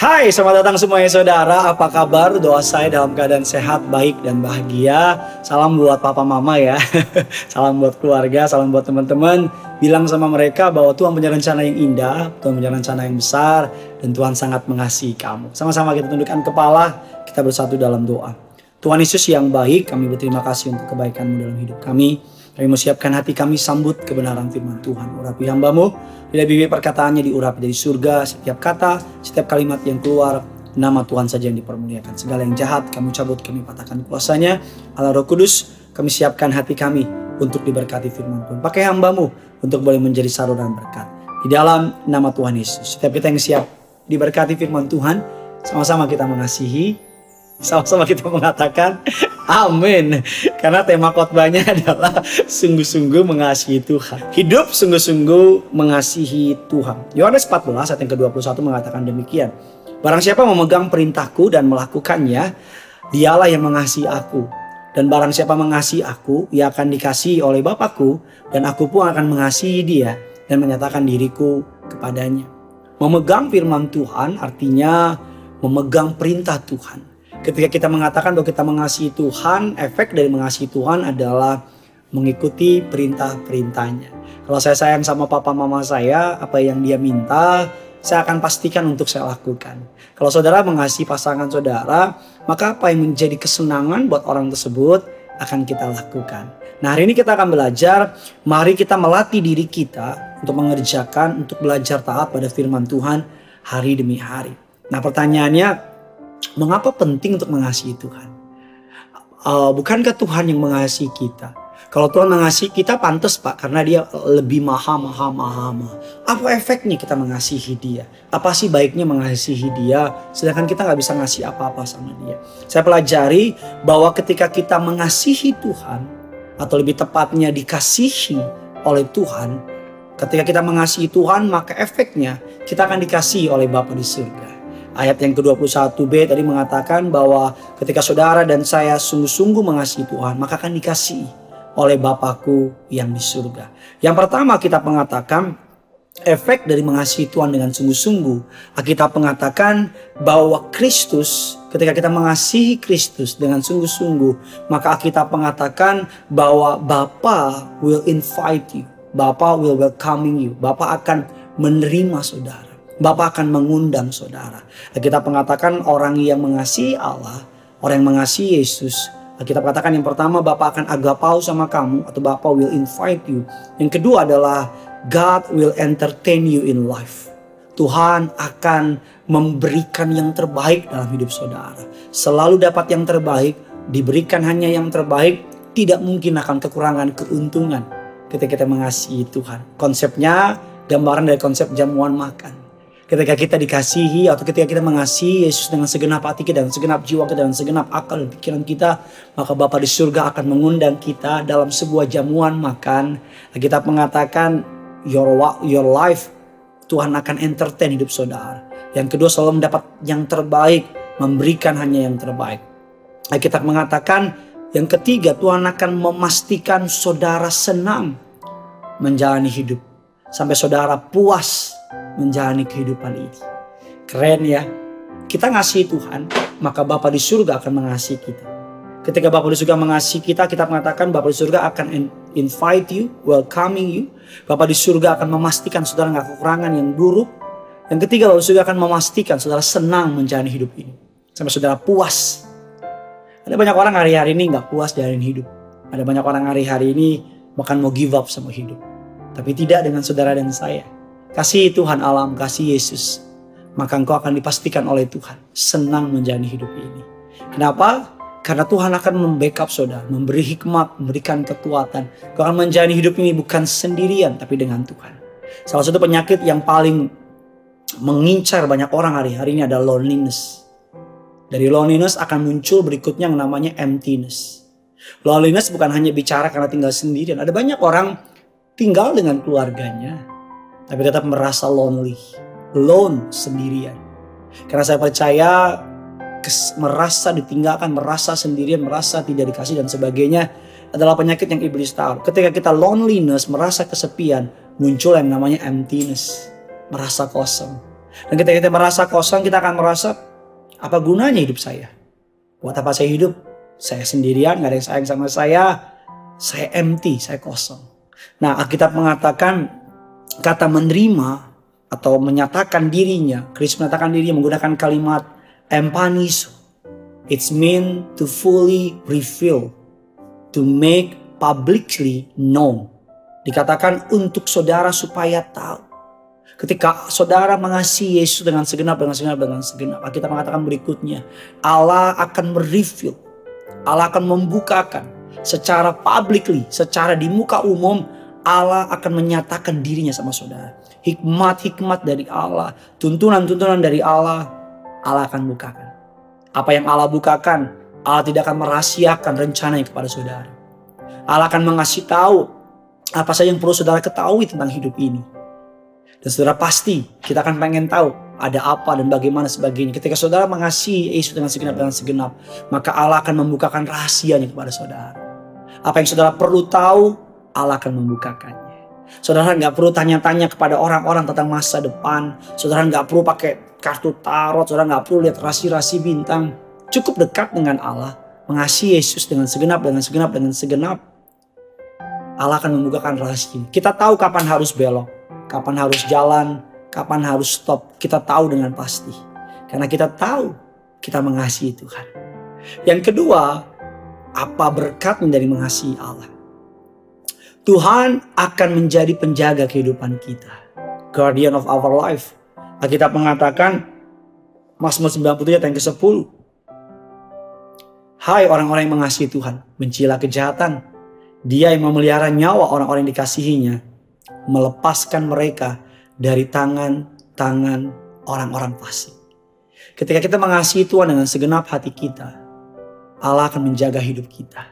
Hai, selamat datang semuanya saudara. Apa kabar? Doa saya dalam keadaan sehat, baik, dan bahagia. Salam buat papa mama ya. salam buat keluarga, salam buat teman-teman. Bilang sama mereka bahwa Tuhan punya rencana yang indah, Tuhan punya rencana yang besar, dan Tuhan sangat mengasihi kamu. Sama-sama kita tundukkan kepala, kita bersatu dalam doa. Tuhan Yesus yang baik, kami berterima kasih untuk kebaikanmu dalam hidup kami. Kami siapkan hati kami sambut kebenaran firman Tuhan. Urapi hambamu, bila bibir perkataannya diurapi dari surga, setiap kata, setiap kalimat yang keluar, nama Tuhan saja yang dipermuliakan. Segala yang jahat kamu cabut, kami patahkan kuasanya. Allah Roh Kudus, kami siapkan hati kami untuk diberkati firman Tuhan. Pakai hambamu untuk boleh menjadi saluran berkat. Di dalam nama Tuhan Yesus. Setiap kita yang siap diberkati firman Tuhan, sama-sama kita mengasihi, sama-sama kita mengatakan amin. Karena tema khotbahnya adalah sungguh-sungguh mengasihi Tuhan. Hidup sungguh-sungguh mengasihi Tuhan. Yohanes 14 ayat yang ke-21 mengatakan demikian. Barang siapa memegang perintahku dan melakukannya, dialah yang mengasihi aku. Dan barang siapa mengasihi aku, ia akan dikasihi oleh Bapakku, dan aku pun akan mengasihi dia dan menyatakan diriku kepadanya. Memegang firman Tuhan artinya memegang perintah Tuhan. Ketika kita mengatakan bahwa kita mengasihi Tuhan, efek dari mengasihi Tuhan adalah mengikuti perintah-perintahnya. Kalau saya sayang sama papa mama saya, apa yang dia minta, saya akan pastikan untuk saya lakukan. Kalau saudara mengasihi pasangan saudara, maka apa yang menjadi kesenangan buat orang tersebut akan kita lakukan. Nah hari ini kita akan belajar, mari kita melatih diri kita untuk mengerjakan, untuk belajar taat pada firman Tuhan hari demi hari. Nah pertanyaannya, Mengapa penting untuk mengasihi Tuhan? Uh, bukankah Tuhan yang mengasihi kita? Kalau Tuhan mengasihi kita pantas pak karena dia lebih maha maha maha maha. Apa efeknya kita mengasihi dia? Apa sih baiknya mengasihi dia sedangkan kita nggak bisa ngasih apa-apa sama dia? Saya pelajari bahwa ketika kita mengasihi Tuhan atau lebih tepatnya dikasihi oleh Tuhan, ketika kita mengasihi Tuhan maka efeknya kita akan dikasihi oleh Bapa di surga. Ayat yang ke-21b tadi mengatakan bahwa ketika saudara dan saya sungguh-sungguh mengasihi Tuhan, maka akan dikasihi oleh Bapakku yang di surga. Yang pertama kita mengatakan efek dari mengasihi Tuhan dengan sungguh-sungguh. Kita mengatakan bahwa Kristus ketika kita mengasihi Kristus dengan sungguh-sungguh, maka kita mengatakan bahwa Bapa will invite you. Bapa will welcoming you. Bapa akan menerima saudara. Bapak akan mengundang saudara. Kita mengatakan orang yang mengasihi Allah, orang yang mengasihi Yesus. Kita katakan yang pertama Bapak akan agapau sama kamu atau Bapak will invite you. Yang kedua adalah God will entertain you in life. Tuhan akan memberikan yang terbaik dalam hidup saudara. Selalu dapat yang terbaik, diberikan hanya yang terbaik, tidak mungkin akan kekurangan keuntungan ketika kita mengasihi Tuhan. Konsepnya gambaran dari konsep jamuan makan. Ketika kita dikasihi atau ketika kita mengasihi Yesus dengan segenap hati kita dan segenap jiwa kita dan segenap akal pikiran kita, maka Bapa di surga akan mengundang kita dalam sebuah jamuan makan. Kita mengatakan your your life Tuhan akan entertain hidup saudara. Yang kedua selalu mendapat yang terbaik, memberikan hanya yang terbaik. Kita mengatakan yang ketiga Tuhan akan memastikan saudara senang menjalani hidup sampai saudara puas menjalani kehidupan ini. Keren ya. Kita ngasih Tuhan, maka Bapa di surga akan mengasihi kita. Ketika Bapa di surga mengasihi kita, kita mengatakan Bapa di surga akan invite you, welcoming you. Bapa di surga akan memastikan saudara nggak kekurangan yang buruk. Yang ketiga, Bapa di surga akan memastikan saudara senang menjalani hidup ini. Sampai saudara puas. Ada banyak orang hari-hari ini nggak puas jalanin hidup. Ada banyak orang hari-hari ini bahkan mau give up sama hidup. Tapi tidak dengan saudara dan saya. Kasih Tuhan alam, kasih Yesus. Maka engkau akan dipastikan oleh Tuhan senang menjalani hidup ini. Kenapa? Karena Tuhan akan membackup saudara, memberi hikmat, memberikan kekuatan. Kau akan menjalani hidup ini bukan sendirian, tapi dengan Tuhan. Salah satu penyakit yang paling mengincar banyak orang hari-hari ini adalah loneliness. Dari loneliness akan muncul berikutnya yang namanya emptiness. Loneliness bukan hanya bicara karena tinggal sendirian. Ada banyak orang tinggal dengan keluarganya, tapi tetap merasa lonely, alone sendirian. Karena saya percaya kes, merasa ditinggalkan, merasa sendirian, merasa tidak dikasih dan sebagainya adalah penyakit yang iblis tahu. Ketika kita loneliness, merasa kesepian, muncul yang namanya emptiness, merasa kosong. Dan ketika kita merasa kosong, kita akan merasa apa gunanya hidup saya? Buat apa saya hidup? Saya sendirian, gak ada yang sayang sama saya. Saya empty, saya kosong. Nah, Alkitab mengatakan kata menerima atau menyatakan dirinya, Kristus menyatakan dirinya menggunakan kalimat empaniso. It's mean to fully reveal, to make publicly known. Dikatakan untuk saudara supaya tahu. Ketika saudara mengasihi Yesus dengan segenap, dengan segenap, dengan segenap. Kita mengatakan berikutnya. Allah akan mereveal. Allah akan membukakan secara publicly, secara di muka umum. Allah akan menyatakan dirinya sama saudara. Hikmat-hikmat dari Allah, tuntunan-tuntunan dari Allah, Allah akan bukakan. Apa yang Allah bukakan, Allah tidak akan merahasiakan rencananya kepada saudara. Allah akan mengasih tahu apa saja yang perlu saudara ketahui tentang hidup ini. Dan saudara pasti kita akan pengen tahu ada apa dan bagaimana sebagainya. Ketika saudara mengasihi Yesus dengan segenap dengan segenap, maka Allah akan membukakan rahasianya kepada saudara. Apa yang saudara perlu tahu, Allah akan membukakannya. Saudara nggak perlu tanya-tanya kepada orang-orang tentang masa depan. Saudara nggak perlu pakai kartu tarot. Saudara nggak perlu lihat rasi-rasi bintang. Cukup dekat dengan Allah. Mengasihi Yesus dengan segenap, dengan segenap, dengan segenap. Allah akan membukakan rahasia. Kita tahu kapan harus belok kapan harus jalan, kapan harus stop. Kita tahu dengan pasti. Karena kita tahu kita mengasihi Tuhan. Yang kedua, apa berkat dari mengasihi Allah? Tuhan akan menjadi penjaga kehidupan kita. Guardian of our life. Kita mengatakan, Mazmur 97 ayat yang ke-10. Hai orang-orang yang mengasihi Tuhan, bencilah kejahatan. Dia yang memelihara nyawa orang-orang yang dikasihinya melepaskan mereka dari tangan-tangan orang-orang fasik. Ketika kita mengasihi Tuhan dengan segenap hati kita, Allah akan menjaga hidup kita.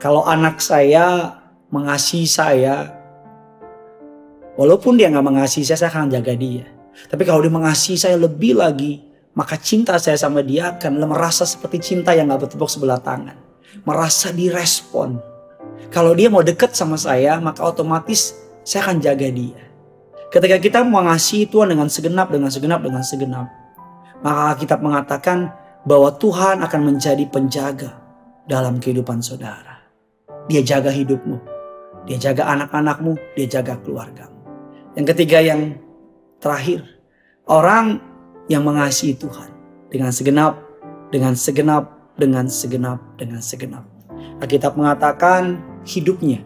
Kalau anak saya mengasihi saya, walaupun dia nggak mengasihi saya, saya akan jaga dia. Tapi kalau dia mengasihi saya lebih lagi, maka cinta saya sama dia akan merasa seperti cinta yang gak bertepuk sebelah tangan. Merasa direspon. Kalau dia mau deket sama saya, maka otomatis saya akan jaga dia. Ketika kita mengasihi Tuhan dengan segenap, dengan segenap, dengan segenap. Maka kita mengatakan bahwa Tuhan akan menjadi penjaga dalam kehidupan saudara. Dia jaga hidupmu. Dia jaga anak-anakmu. Dia jaga keluargamu. Yang ketiga yang terakhir. Orang yang mengasihi Tuhan. Dengan segenap, dengan segenap, dengan segenap, dengan segenap. Alkitab mengatakan hidupnya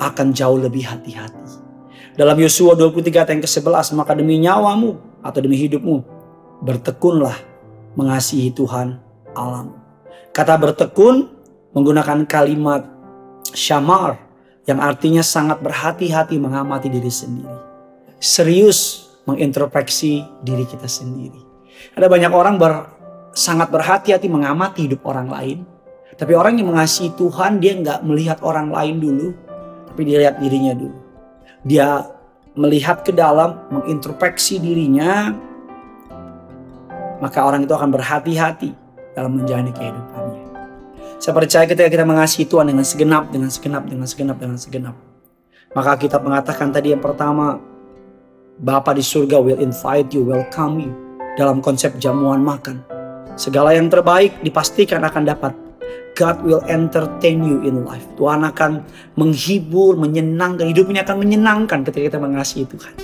akan jauh lebih hati-hati. Dalam Yosua 23 ayat yang ke-11, maka demi nyawamu atau demi hidupmu, bertekunlah mengasihi Tuhan Allahmu. Kata bertekun menggunakan kalimat syamar yang artinya sangat berhati-hati mengamati diri sendiri. Serius mengintrospeksi diri kita sendiri. Ada banyak orang ber, sangat berhati-hati mengamati hidup orang lain. Tapi orang yang mengasihi Tuhan dia nggak melihat orang lain dulu, tapi dia lihat dirinya dulu. Dia melihat ke dalam, mengintrospeksi dirinya, maka orang itu akan berhati-hati dalam menjalani kehidupannya. Saya percaya ketika kita mengasihi Tuhan dengan segenap, dengan segenap, dengan segenap, dengan segenap. Maka kita mengatakan tadi yang pertama, Bapa di surga will invite you, welcome you. Dalam konsep jamuan makan. Segala yang terbaik dipastikan akan dapat God will entertain you in life. Tuhan akan menghibur, menyenangkan. Hidup ini akan menyenangkan ketika kita mengasihi Tuhan.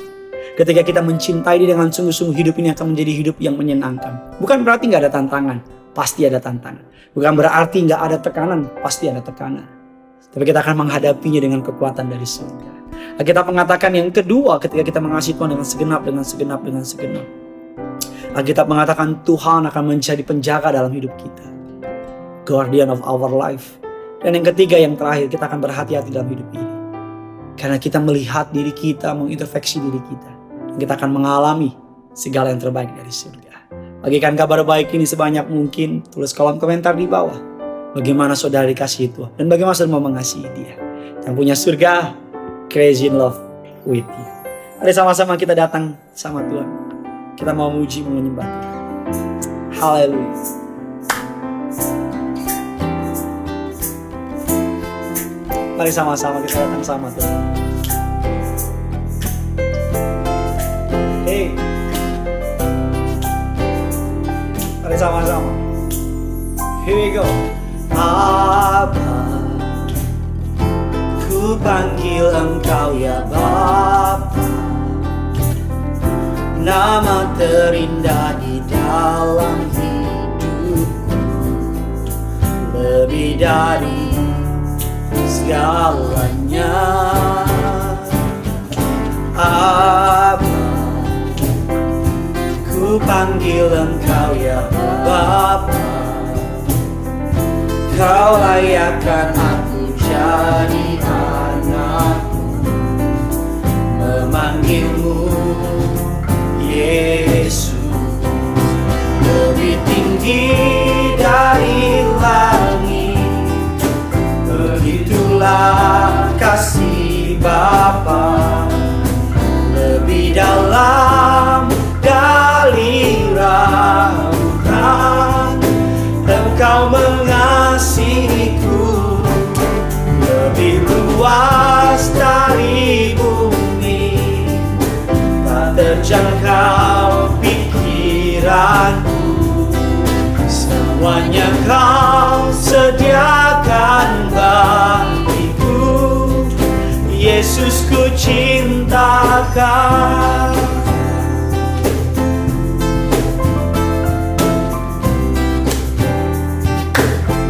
Ketika kita mencintai dia dengan sungguh-sungguh hidup ini akan menjadi hidup yang menyenangkan. Bukan berarti nggak ada tantangan. Pasti ada tantangan. Bukan berarti nggak ada tekanan. Pasti ada tekanan. Tapi kita akan menghadapinya dengan kekuatan dari surga. Kita mengatakan yang kedua ketika kita mengasihi Tuhan dengan segenap, dengan segenap, dengan segenap. Alkitab mengatakan Tuhan akan menjadi penjaga dalam hidup kita guardian of our life. Dan yang ketiga, yang terakhir, kita akan berhati-hati dalam hidup ini. Karena kita melihat diri kita, menginterfeksi diri kita. Dan kita akan mengalami segala yang terbaik dari surga. Bagikan kabar baik ini sebanyak mungkin. Tulis kolom komentar di bawah. Bagaimana saudara dikasih itu. Dan bagaimana saudara mau mengasihi dia. Yang punya surga, crazy in love with you. Mari sama-sama kita datang sama Tuhan. Kita mau muji, menyembah Tuhan. Haleluya. Mari sama-sama kita datang sama Tuhan. Mari sama-sama. Here we go. Abba, ku panggil engkau ya Bapa. Nama terindah di dalam hidupku Lebih dari segalanya Abba Panggil engkau ya Bapa. Kau layakkan aku jadi luas dari bumi. Tak terjangkau pikiranku. Semuanya kau sediakan bagiku. Yesus ku cintakan.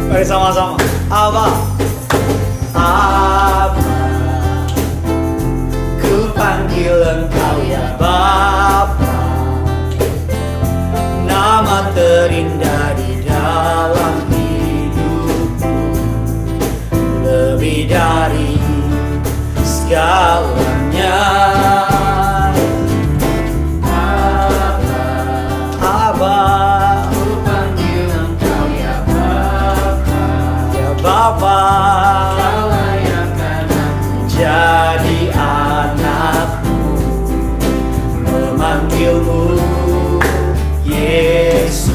Mari sama-sama. Abba jadi anakmu Memanggilmu Yesus.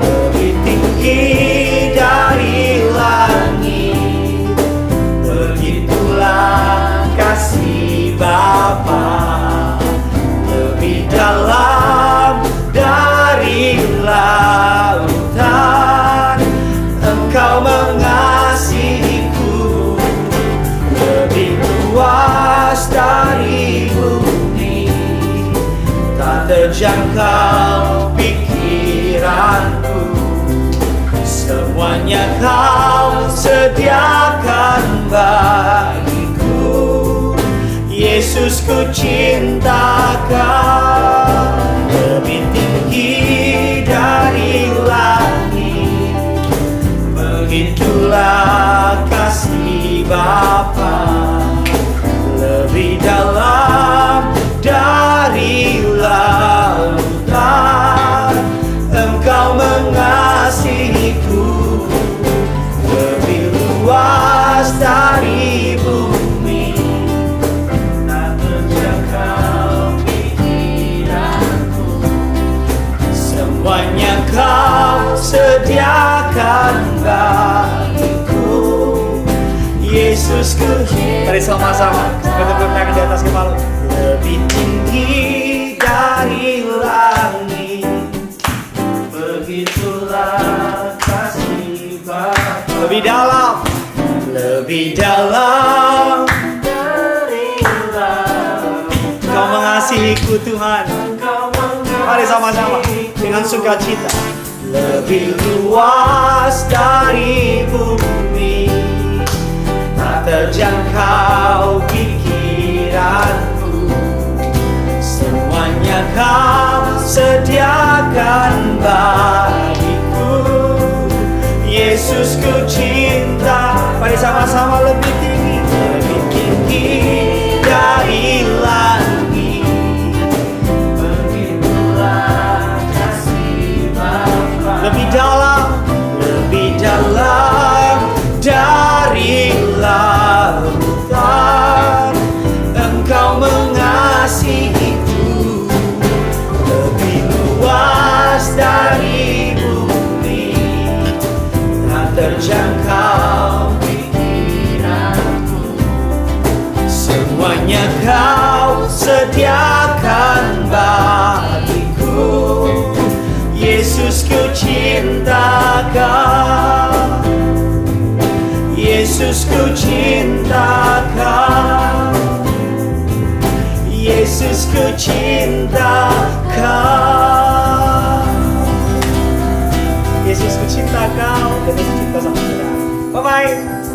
Lebih tinggi dari langit Begitulah kasih Bapa. Lebih dalam dari lautan Engkau mengasihiku Terjangkau pikiranku. Semuanya kau sediakan bagiku. Yesus ku cintakan Lebih tinggi dari langit. Begitulah kasih Bapa. Lebih dalam sediakan bagiku. Yesus ku Mari sama-sama Kita tangan di atas kepala. Lebih tinggi dari langit. Begitulah kasih Bapa Lebih dalam. Lebih dalam dari langit. Kau mengasihiku Tuhan. Mari sama-sama dengan sukacita Lebih luas dari bumi. Tak terjangkau pikiranku. Semuanya kau sediakan bagiku. Yesus cinta Yesusku cintakan. Yesusku cintakan. Yesusku cintakan. Yesusku cinta kau Yesus cinta sama Bye-bye.